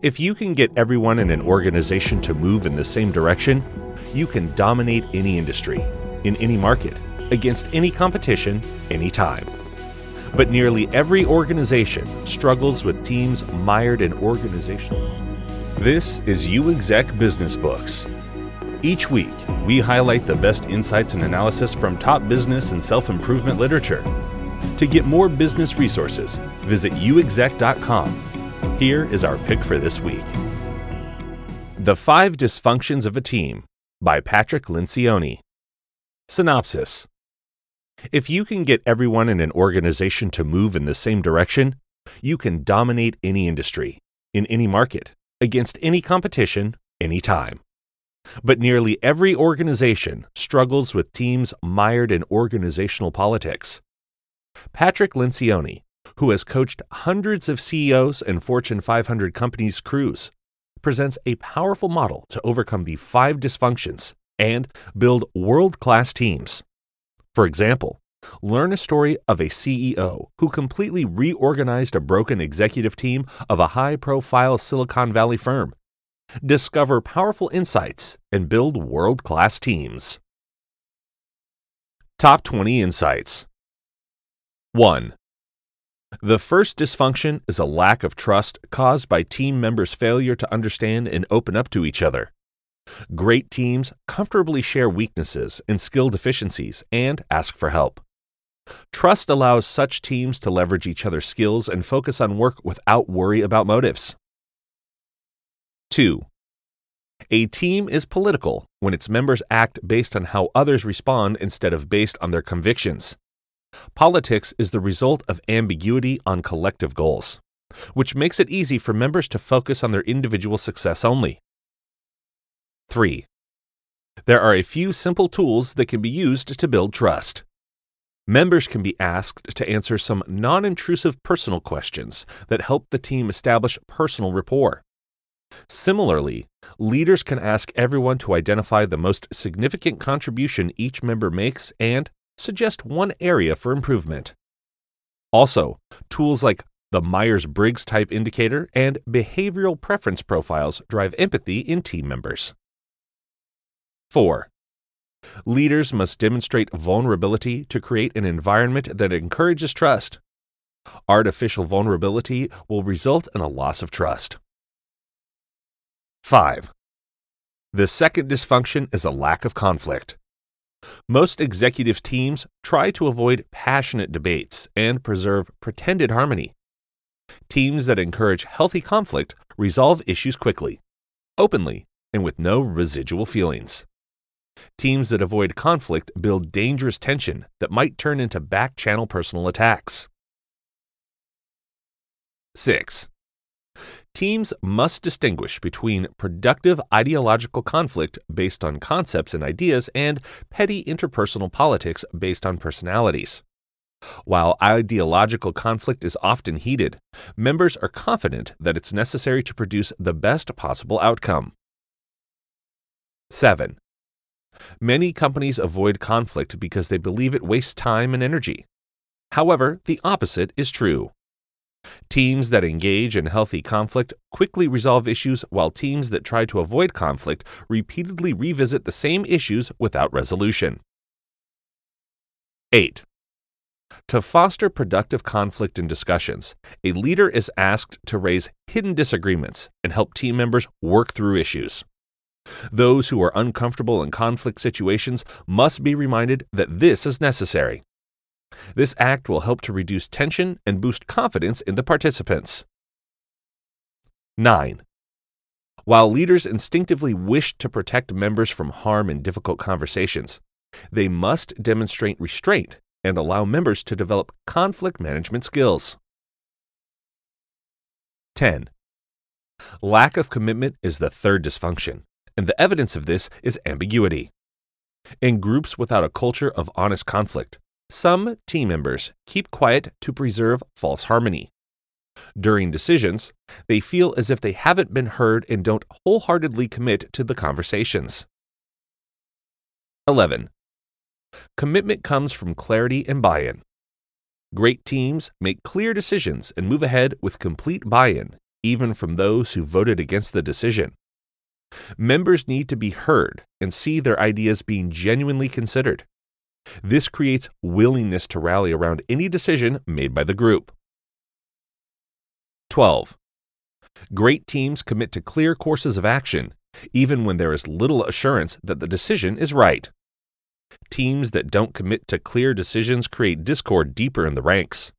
If you can get everyone in an organization to move in the same direction, you can dominate any industry, in any market, against any competition, anytime. But nearly every organization struggles with teams mired in organizational. This is UExec Business Books. Each week, we highlight the best insights and analysis from top business and self improvement literature. To get more business resources, visit uexec.com here is our pick for this week The Five Dysfunctions of a Team by Patrick Lencioni. Synopsis If you can get everyone in an organization to move in the same direction, you can dominate any industry, in any market, against any competition, anytime. But nearly every organization struggles with teams mired in organizational politics. Patrick Lencioni who has coached hundreds of CEOs and Fortune 500 companies' crews, presents a powerful model to overcome the five dysfunctions and build world class teams. For example, learn a story of a CEO who completely reorganized a broken executive team of a high profile Silicon Valley firm. Discover powerful insights and build world class teams. Top 20 Insights 1. The first dysfunction is a lack of trust caused by team members' failure to understand and open up to each other. Great teams comfortably share weaknesses and skill deficiencies and ask for help. Trust allows such teams to leverage each other's skills and focus on work without worry about motives. 2. A team is political when its members act based on how others respond instead of based on their convictions. Politics is the result of ambiguity on collective goals, which makes it easy for members to focus on their individual success only. 3. There are a few simple tools that can be used to build trust. Members can be asked to answer some non intrusive personal questions that help the team establish personal rapport. Similarly, leaders can ask everyone to identify the most significant contribution each member makes and suggest one area for improvement. Also, tools like the Myers Briggs type indicator and behavioral preference profiles drive empathy in team members. 4. Leaders must demonstrate vulnerability to create an environment that encourages trust. Artificial vulnerability will result in a loss of trust. 5. The second dysfunction is a lack of conflict. Most executive teams try to avoid passionate debates and preserve pretended harmony. Teams that encourage healthy conflict resolve issues quickly, openly, and with no residual feelings. Teams that avoid conflict build dangerous tension that might turn into back channel personal attacks. 6. Teams must distinguish between productive ideological conflict based on concepts and ideas and petty interpersonal politics based on personalities. While ideological conflict is often heated, members are confident that it's necessary to produce the best possible outcome. 7. Many companies avoid conflict because they believe it wastes time and energy. However, the opposite is true. Teams that engage in healthy conflict quickly resolve issues, while teams that try to avoid conflict repeatedly revisit the same issues without resolution. 8. To foster productive conflict and discussions, a leader is asked to raise hidden disagreements and help team members work through issues. Those who are uncomfortable in conflict situations must be reminded that this is necessary. This act will help to reduce tension and boost confidence in the participants. 9. While leaders instinctively wish to protect members from harm in difficult conversations, they must demonstrate restraint and allow members to develop conflict management skills. 10. Lack of commitment is the third dysfunction, and the evidence of this is ambiguity. In groups without a culture of honest conflict, some team members keep quiet to preserve false harmony. During decisions, they feel as if they haven't been heard and don't wholeheartedly commit to the conversations. 11. Commitment comes from clarity and buy in. Great teams make clear decisions and move ahead with complete buy in, even from those who voted against the decision. Members need to be heard and see their ideas being genuinely considered. This creates willingness to rally around any decision made by the group. 12. Great teams commit to clear courses of action, even when there is little assurance that the decision is right. Teams that don't commit to clear decisions create discord deeper in the ranks.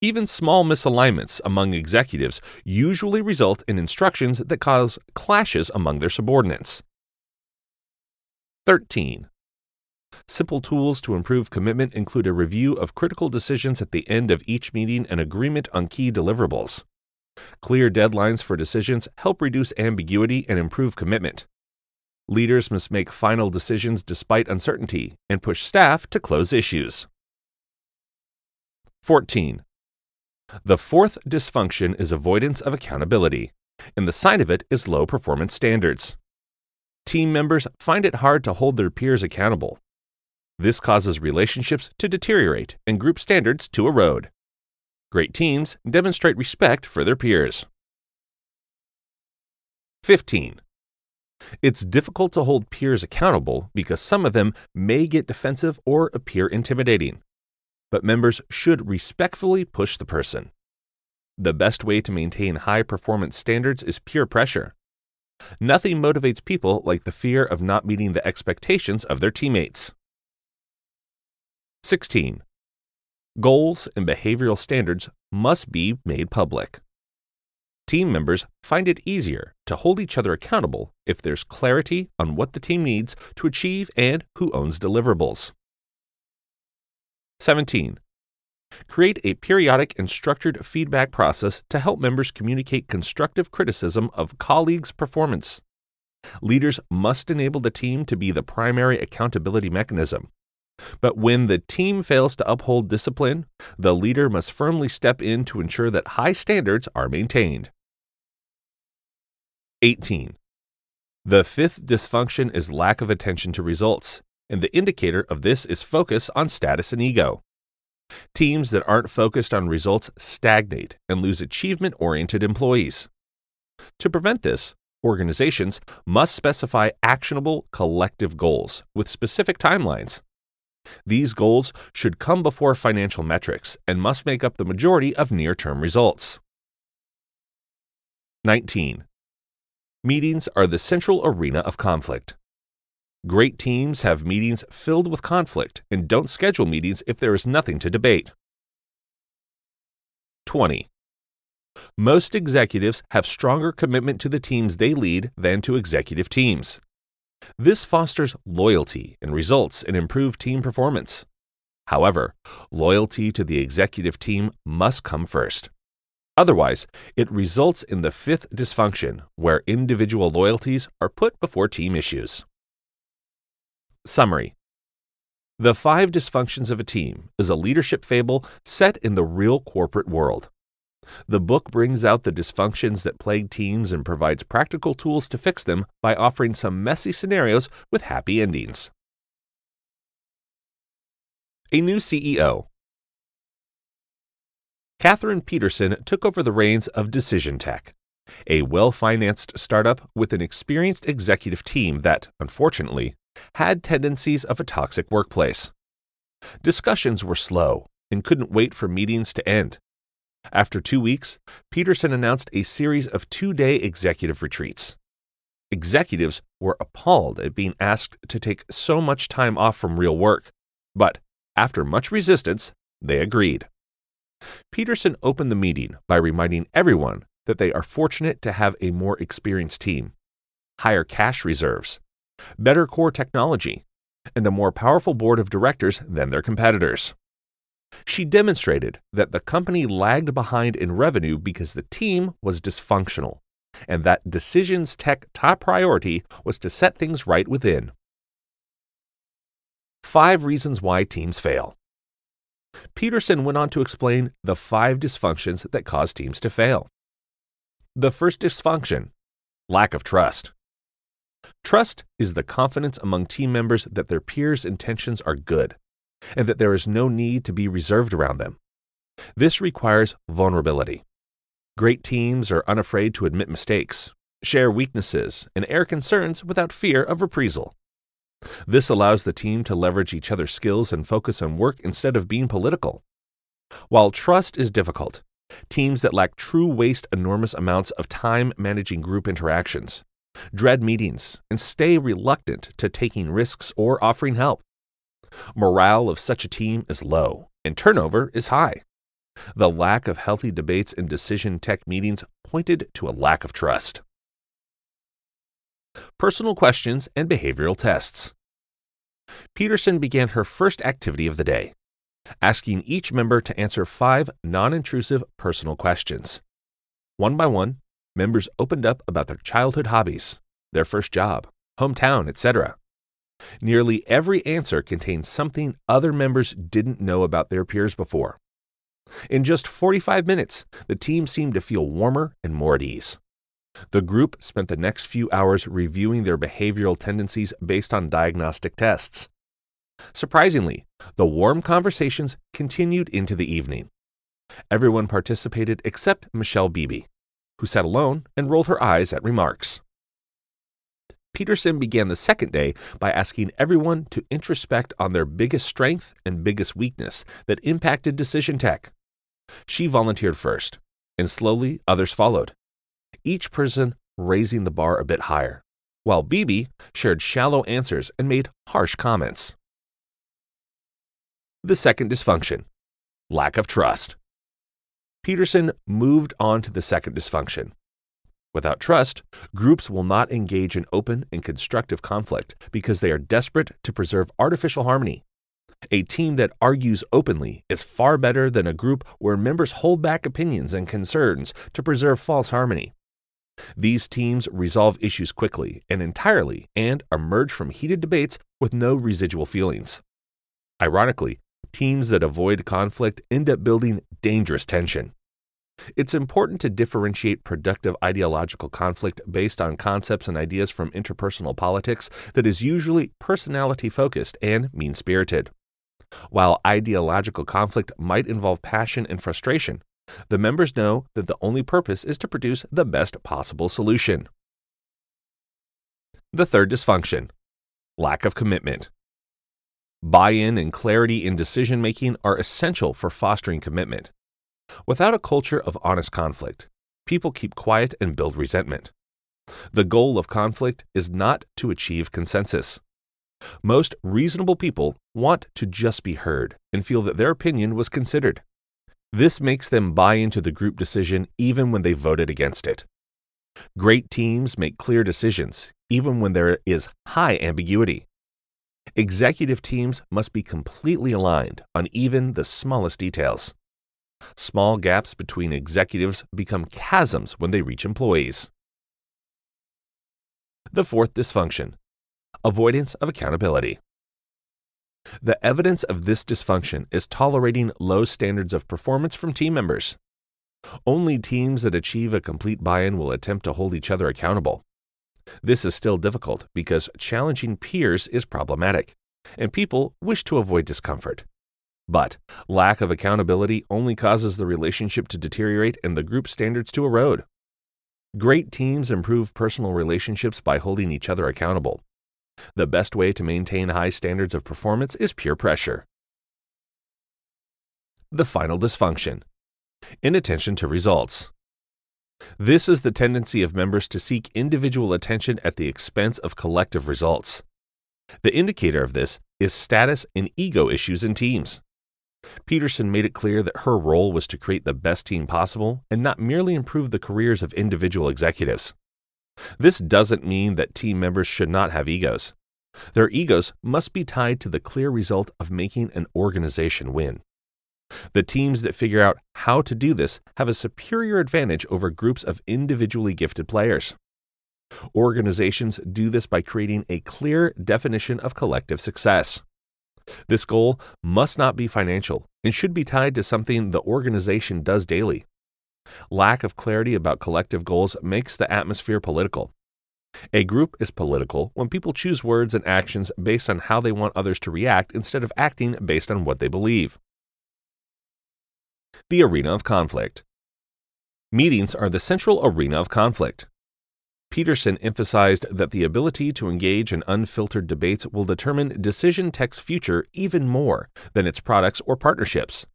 Even small misalignments among executives usually result in instructions that cause clashes among their subordinates. 13. Simple tools to improve commitment include a review of critical decisions at the end of each meeting and agreement on key deliverables. Clear deadlines for decisions help reduce ambiguity and improve commitment. Leaders must make final decisions despite uncertainty and push staff to close issues. 14. The fourth dysfunction is avoidance of accountability, and the sign of it is low performance standards. Team members find it hard to hold their peers accountable. This causes relationships to deteriorate and group standards to erode. Great teams demonstrate respect for their peers. 15. It's difficult to hold peers accountable because some of them may get defensive or appear intimidating but members should respectfully push the person. The best way to maintain high performance standards is peer pressure. Nothing motivates people like the fear of not meeting the expectations of their teammates. 16. Goals and behavioral standards must be made public. Team members find it easier to hold each other accountable if there's clarity on what the team needs to achieve and who owns deliverables. 17. Create a periodic and structured feedback process to help members communicate constructive criticism of colleagues' performance. Leaders must enable the team to be the primary accountability mechanism. But when the team fails to uphold discipline, the leader must firmly step in to ensure that high standards are maintained. 18. The fifth dysfunction is lack of attention to results and the indicator of this is focus on status and ego. Teams that aren't focused on results stagnate and lose achievement oriented employees. To prevent this, organizations must specify actionable collective goals with specific timelines. These goals should come before financial metrics and must make up the majority of near term results. 19. Meetings are the central arena of conflict. Great teams have meetings filled with conflict and don't schedule meetings if there is nothing to debate. 20. Most executives have stronger commitment to the teams they lead than to executive teams. This fosters loyalty and results in improved team performance. However, loyalty to the executive team must come first. Otherwise, it results in the fifth dysfunction, where individual loyalties are put before team issues. Summary The Five Dysfunctions of a Team is a leadership fable set in the real corporate world. The book brings out the dysfunctions that plague teams and provides practical tools to fix them by offering some messy scenarios with happy endings. A new CEO. Catherine Peterson took over the reins of Decision Tech, a well financed startup with an experienced executive team that, unfortunately, had tendencies of a toxic workplace. Discussions were slow and couldn't wait for meetings to end. After two weeks, Peterson announced a series of two day executive retreats. Executives were appalled at being asked to take so much time off from real work, but after much resistance, they agreed. Peterson opened the meeting by reminding everyone that they are fortunate to have a more experienced team, higher cash reserves, better core technology, and a more powerful board of directors than their competitors. She demonstrated that the company lagged behind in revenue because the team was dysfunctional, and that Decisions Tech top priority was to set things right within. Five reasons why teams fail. Peterson went on to explain the five dysfunctions that cause teams to fail. The first dysfunction lack of trust. Trust is the confidence among team members that their peers' intentions are good and that there is no need to be reserved around them. This requires vulnerability. Great teams are unafraid to admit mistakes, share weaknesses, and air concerns without fear of reprisal. This allows the team to leverage each other's skills and focus on work instead of being political. While trust is difficult, teams that lack true waste enormous amounts of time managing group interactions, dread meetings, and stay reluctant to taking risks or offering help. Morale of such a team is low, and turnover is high. The lack of healthy debates and Decision Tech meetings pointed to a lack of trust. Personal questions and behavioral tests. Peterson began her first activity of the day, asking each member to answer five non intrusive personal questions. One by one, members opened up about their childhood hobbies, their first job, hometown, etc. Nearly every answer contained something other members didn't know about their peers before. In just 45 minutes, the team seemed to feel warmer and more at ease. The group spent the next few hours reviewing their behavioral tendencies based on diagnostic tests. Surprisingly, the warm conversations continued into the evening. Everyone participated except Michelle Bebe, who sat alone and rolled her eyes at remarks. Peterson began the second day by asking everyone to introspect on their biggest strength and biggest weakness that impacted Decision Tech. She volunteered first, and slowly others followed, each person raising the bar a bit higher, while Bebe shared shallow answers and made harsh comments. The second dysfunction lack of trust. Peterson moved on to the second dysfunction Without trust, groups will not engage in open and constructive conflict because they are desperate to preserve artificial harmony. A team that argues openly is far better than a group where members hold back opinions and concerns to preserve false harmony. These teams resolve issues quickly and entirely and emerge from heated debates with no residual feelings. Ironically, teams that avoid conflict end up building dangerous tension. It's important to differentiate productive ideological conflict based on concepts and ideas from interpersonal politics that is usually personality focused and mean spirited. While ideological conflict might involve passion and frustration, the members know that the only purpose is to produce the best possible solution. The third dysfunction lack of commitment. Buy in and clarity in decision making are essential for fostering commitment. Without a culture of honest conflict, people keep quiet and build resentment. The goal of conflict is not to achieve consensus. Most reasonable people want to just be heard and feel that their opinion was considered. This makes them buy into the group decision even when they voted against it. Great teams make clear decisions even when there is high ambiguity. Executive teams must be completely aligned on even the smallest details. Small gaps between executives become chasms when they reach employees. The fourth dysfunction avoidance of accountability. The evidence of this dysfunction is tolerating low standards of performance from team members. Only teams that achieve a complete buy in will attempt to hold each other accountable. This is still difficult because challenging peers is problematic, and people wish to avoid discomfort. But lack of accountability only causes the relationship to deteriorate and the group standards to erode. Great teams improve personal relationships by holding each other accountable. The best way to maintain high standards of performance is peer pressure. The final dysfunction inattention to results. This is the tendency of members to seek individual attention at the expense of collective results. The indicator of this is status and ego issues in teams. Peterson made it clear that her role was to create the best team possible and not merely improve the careers of individual executives. This doesn't mean that team members should not have egos. Their egos must be tied to the clear result of making an organization win. The teams that figure out how to do this have a superior advantage over groups of individually gifted players. Organizations do this by creating a clear definition of collective success. This goal must not be financial and should be tied to something the organization does daily. Lack of clarity about collective goals makes the atmosphere political. A group is political when people choose words and actions based on how they want others to react instead of acting based on what they believe. The arena of conflict. Meetings are the central arena of conflict. Peterson emphasized that the ability to engage in unfiltered debates will determine Decision Tech's future even more than its products or partnerships.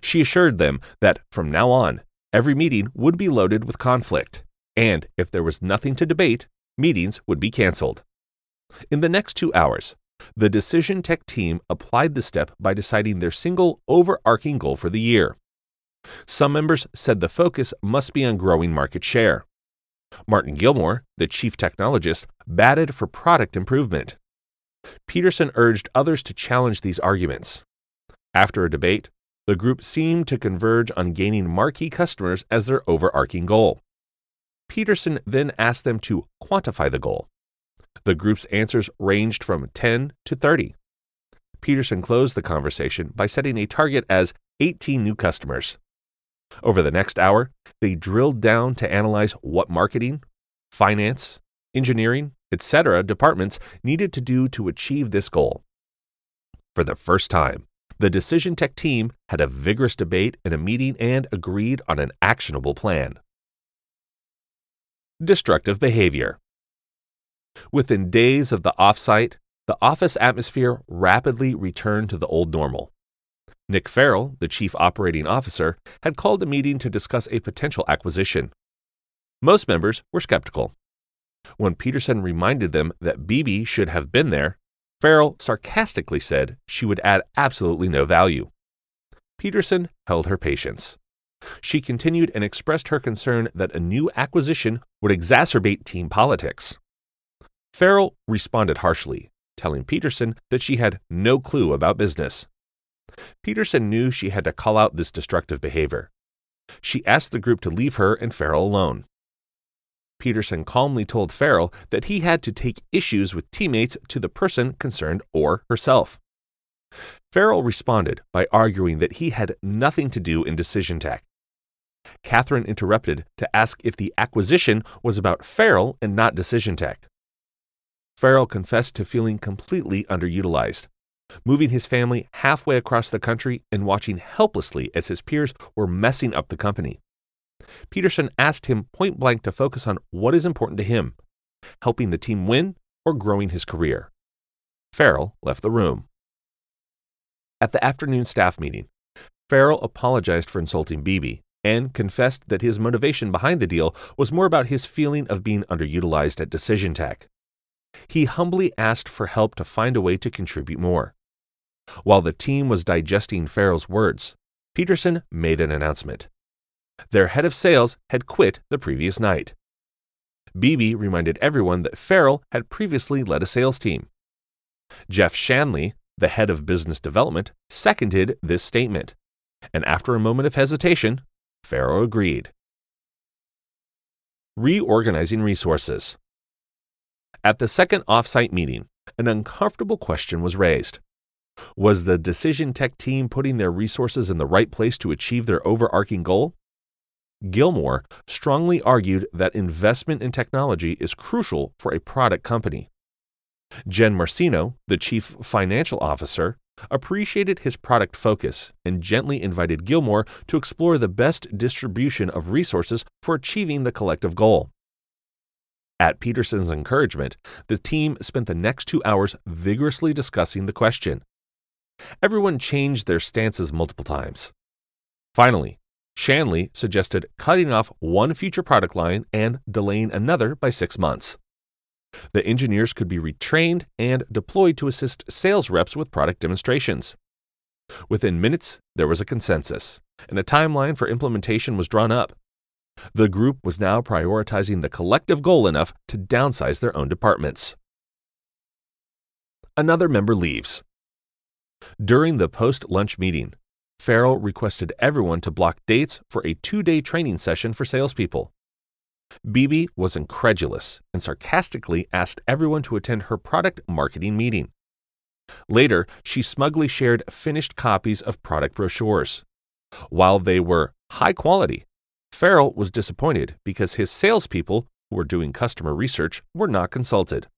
She assured them that from now on, every meeting would be loaded with conflict, and if there was nothing to debate, meetings would be canceled. In the next two hours, the Decision Tech team applied the step by deciding their single overarching goal for the year. Some members said the focus must be on growing market share. Martin Gilmore, the chief technologist, batted for product improvement. Peterson urged others to challenge these arguments. After a debate, the group seemed to converge on gaining marquee customers as their overarching goal. Peterson then asked them to quantify the goal. The group's answers ranged from 10 to 30. Peterson closed the conversation by setting a target as 18 new customers. Over the next hour, they drilled down to analyze what marketing, finance, engineering, etc. departments needed to do to achieve this goal. For the first time, the Decision Tech team had a vigorous debate in a meeting and agreed on an actionable plan. Destructive behavior. Within days of the offsite, the office atmosphere rapidly returned to the old normal. Nick Farrell, the chief operating officer, had called a meeting to discuss a potential acquisition. Most members were skeptical. When Peterson reminded them that Bebe should have been there, Farrell sarcastically said she would add absolutely no value. Peterson held her patience. She continued and expressed her concern that a new acquisition would exacerbate team politics. Farrell responded harshly, telling Peterson that she had no clue about business. Peterson knew she had to call out this destructive behavior. She asked the group to leave her and Farrell alone. Peterson calmly told Farrell that he had to take issues with teammates to the person concerned or herself. Farrell responded by arguing that he had nothing to do in Decision Tech. Catherine interrupted to ask if the acquisition was about Farrell and not Decision Tech. Farrell confessed to feeling completely underutilized, moving his family halfway across the country and watching helplessly as his peers were messing up the company. Peterson asked him point blank to focus on what is important to him helping the team win or growing his career. Farrell left the room. At the afternoon staff meeting, Farrell apologized for insulting Bebe and confessed that his motivation behind the deal was more about his feeling of being underutilized at Decision Tech. He humbly asked for help to find a way to contribute more. While the team was digesting Farrell's words, Peterson made an announcement. Their head of sales had quit the previous night. Bebe reminded everyone that Farrell had previously led a sales team. Jeff Shanley, the head of business development, seconded this statement, and after a moment of hesitation, Farrell agreed. Reorganizing resources. At the second offsite meeting, an uncomfortable question was raised. Was the Decision Tech team putting their resources in the right place to achieve their overarching goal? Gilmore strongly argued that investment in technology is crucial for a product company. Jen Mersino, the chief financial officer, appreciated his product focus and gently invited Gilmore to explore the best distribution of resources for achieving the collective goal. At Peterson's encouragement, the team spent the next two hours vigorously discussing the question. Everyone changed their stances multiple times. Finally, Shanley suggested cutting off one future product line and delaying another by six months. The engineers could be retrained and deployed to assist sales reps with product demonstrations. Within minutes, there was a consensus, and a timeline for implementation was drawn up. The group was now prioritizing the collective goal enough to downsize their own departments. Another member leaves. During the post lunch meeting, Farrell requested everyone to block dates for a two day training session for salespeople. Bebe was incredulous and sarcastically asked everyone to attend her product marketing meeting. Later, she smugly shared finished copies of product brochures. While they were high quality, Farrell was disappointed because his salespeople, who were doing customer research, were not consulted.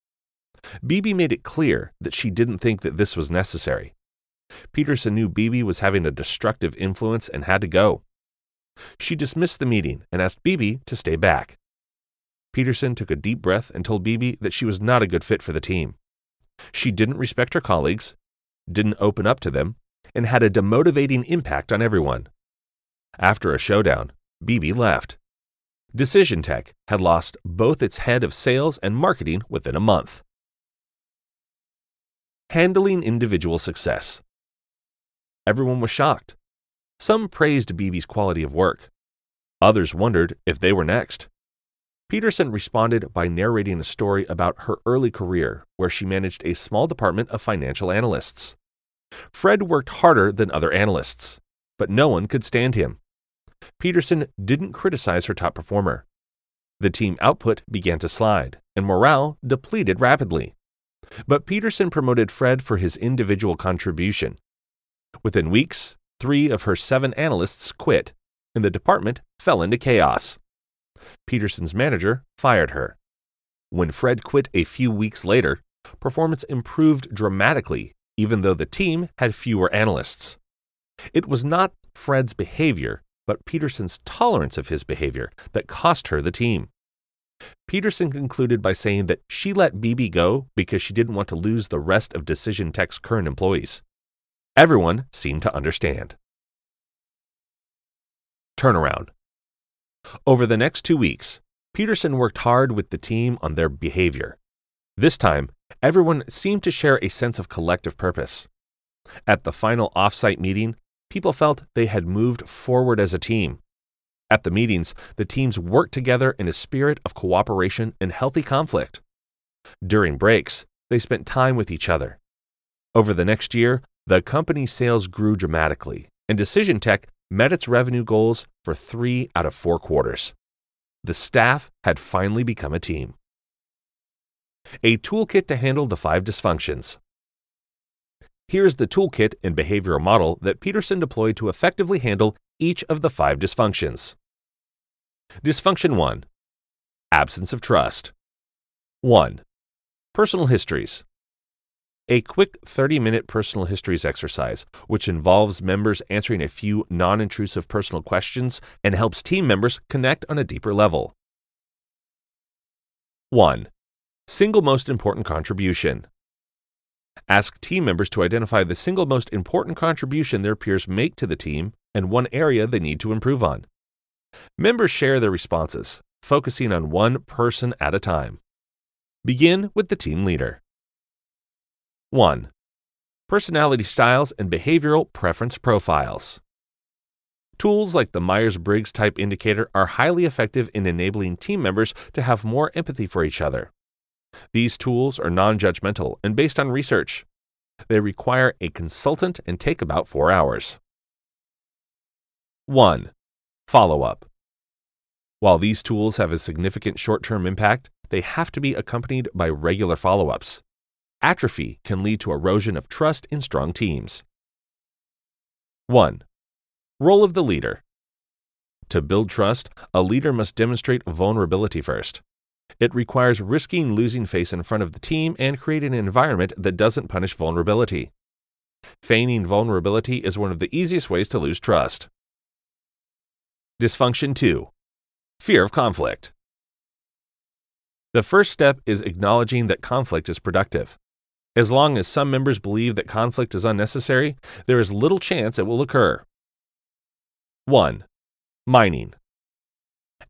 Bebe made it clear that she didn't think that this was necessary. Peterson knew Bebe was having a destructive influence and had to go. She dismissed the meeting and asked Bebe to stay back. Peterson took a deep breath and told Bebe that she was not a good fit for the team. She didn't respect her colleagues, didn't open up to them, and had a demotivating impact on everyone. After a showdown, Bebe left. Decision Tech had lost both its head of sales and marketing within a month. Handling individual success. Everyone was shocked. Some praised Bebe's quality of work. Others wondered if they were next. Peterson responded by narrating a story about her early career, where she managed a small department of financial analysts. Fred worked harder than other analysts, but no one could stand him. Peterson didn't criticize her top performer. The team output began to slide, and morale depleted rapidly. But Peterson promoted Fred for his individual contribution. Within weeks, three of her seven analysts quit, and the department fell into chaos. Peterson's manager fired her. When Fred quit a few weeks later, performance improved dramatically, even though the team had fewer analysts. It was not Fred's behavior, but Peterson's tolerance of his behavior that cost her the team. Peterson concluded by saying that she let Bebe go because she didn't want to lose the rest of Decision Tech's current employees. Everyone seemed to understand. Turnaround over the next two weeks, Peterson worked hard with the team on their behavior. This time, everyone seemed to share a sense of collective purpose. At the final offsite meeting, people felt they had moved forward as a team. At the meetings, the teams worked together in a spirit of cooperation and healthy conflict. During breaks, they spent time with each other. Over the next year, the company's sales grew dramatically, and Decision Tech met its revenue goals for three out of four quarters. The staff had finally become a team. A toolkit to handle the five dysfunctions. Here's the toolkit and behavioral model that Peterson deployed to effectively handle each of the five dysfunctions. Dysfunction 1 Absence of trust. 1. Personal histories a quick 30 minute personal histories exercise, which involves members answering a few non intrusive personal questions and helps team members connect on a deeper level. 1. Single most important contribution. Ask team members to identify the single most important contribution their peers make to the team and one area they need to improve on. Members share their responses, focusing on one person at a time. Begin with the team leader. 1. Personality styles and behavioral preference profiles. Tools like the Myers Briggs type indicator are highly effective in enabling team members to have more empathy for each other. These tools are non judgmental and based on research. They require a consultant and take about four hours. 1. Follow up. While these tools have a significant short term impact, they have to be accompanied by regular follow ups. Atrophy can lead to erosion of trust in strong teams. 1. Role of the leader. To build trust, a leader must demonstrate vulnerability first. It requires risking losing face in front of the team and creating an environment that doesn't punish vulnerability. Feigning vulnerability is one of the easiest ways to lose trust. Dysfunction 2 Fear of conflict. The first step is acknowledging that conflict is productive. As long as some members believe that conflict is unnecessary, there is little chance it will occur. 1. Mining.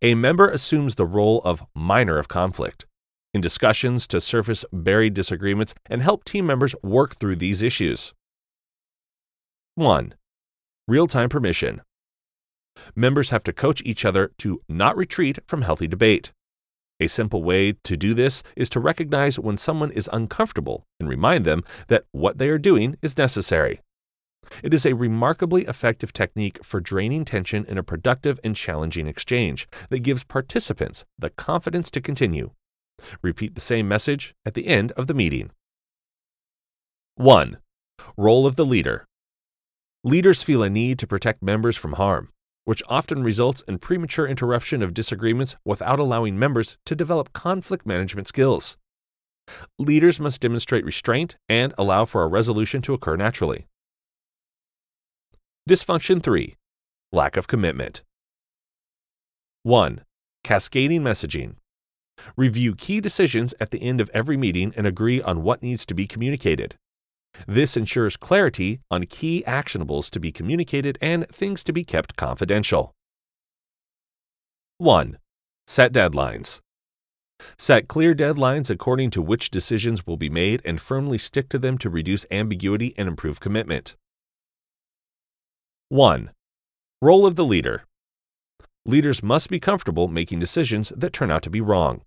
A member assumes the role of miner of conflict in discussions to surface buried disagreements and help team members work through these issues. 1. Real time permission. Members have to coach each other to not retreat from healthy debate. A simple way to do this is to recognize when someone is uncomfortable and remind them that what they are doing is necessary. It is a remarkably effective technique for draining tension in a productive and challenging exchange that gives participants the confidence to continue. Repeat the same message at the end of the meeting. 1. Role of the leader. Leaders feel a need to protect members from harm which often results in premature interruption of disagreements without allowing members to develop conflict management skills. Leaders must demonstrate restraint and allow for a resolution to occur naturally. Dysfunction 3 Lack of commitment. 1. Cascading messaging. Review key decisions at the end of every meeting and agree on what needs to be communicated. This ensures clarity on key actionables to be communicated and things to be kept confidential. 1. Set deadlines. Set clear deadlines according to which decisions will be made and firmly stick to them to reduce ambiguity and improve commitment. 1. Role of the leader. Leaders must be comfortable making decisions that turn out to be wrong.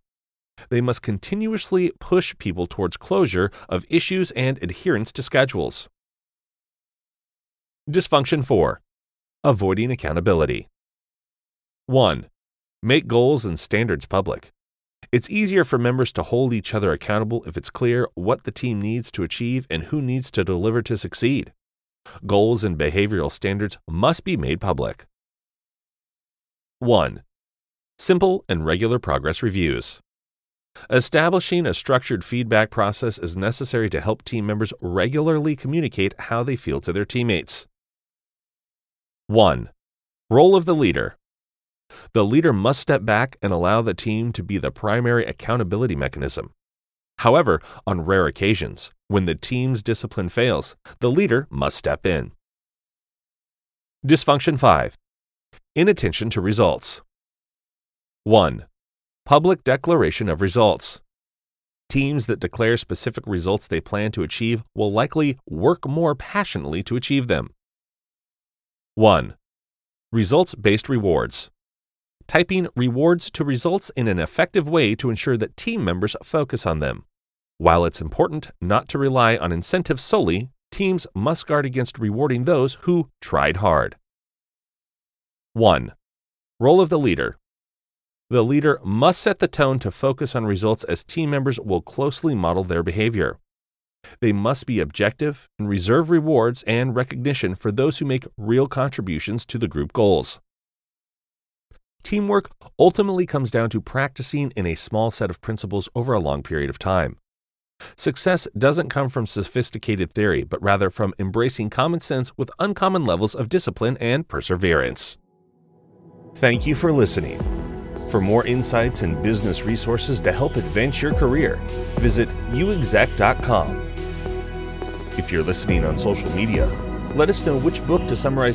They must continuously push people towards closure of issues and adherence to schedules. Dysfunction 4 Avoiding accountability. 1. Make goals and standards public. It's easier for members to hold each other accountable if it's clear what the team needs to achieve and who needs to deliver to succeed. Goals and behavioral standards must be made public. 1. Simple and regular progress reviews. Establishing a structured feedback process is necessary to help team members regularly communicate how they feel to their teammates. 1. Role of the leader. The leader must step back and allow the team to be the primary accountability mechanism. However, on rare occasions, when the team's discipline fails, the leader must step in. Dysfunction 5 Inattention to results. 1. Public declaration of results. Teams that declare specific results they plan to achieve will likely work more passionately to achieve them. 1. Results based rewards typing rewards to results in an effective way to ensure that team members focus on them. While it's important not to rely on incentives solely, teams must guard against rewarding those who tried hard. 1. Role of the leader. The leader must set the tone to focus on results as team members will closely model their behavior. They must be objective and reserve rewards and recognition for those who make real contributions to the group goals. Teamwork ultimately comes down to practicing in a small set of principles over a long period of time. Success doesn't come from sophisticated theory, but rather from embracing common sense with uncommon levels of discipline and perseverance. Thank you for listening. For more insights and business resources to help advance your career, visit uexec.com. If you're listening on social media, let us know which book to summarize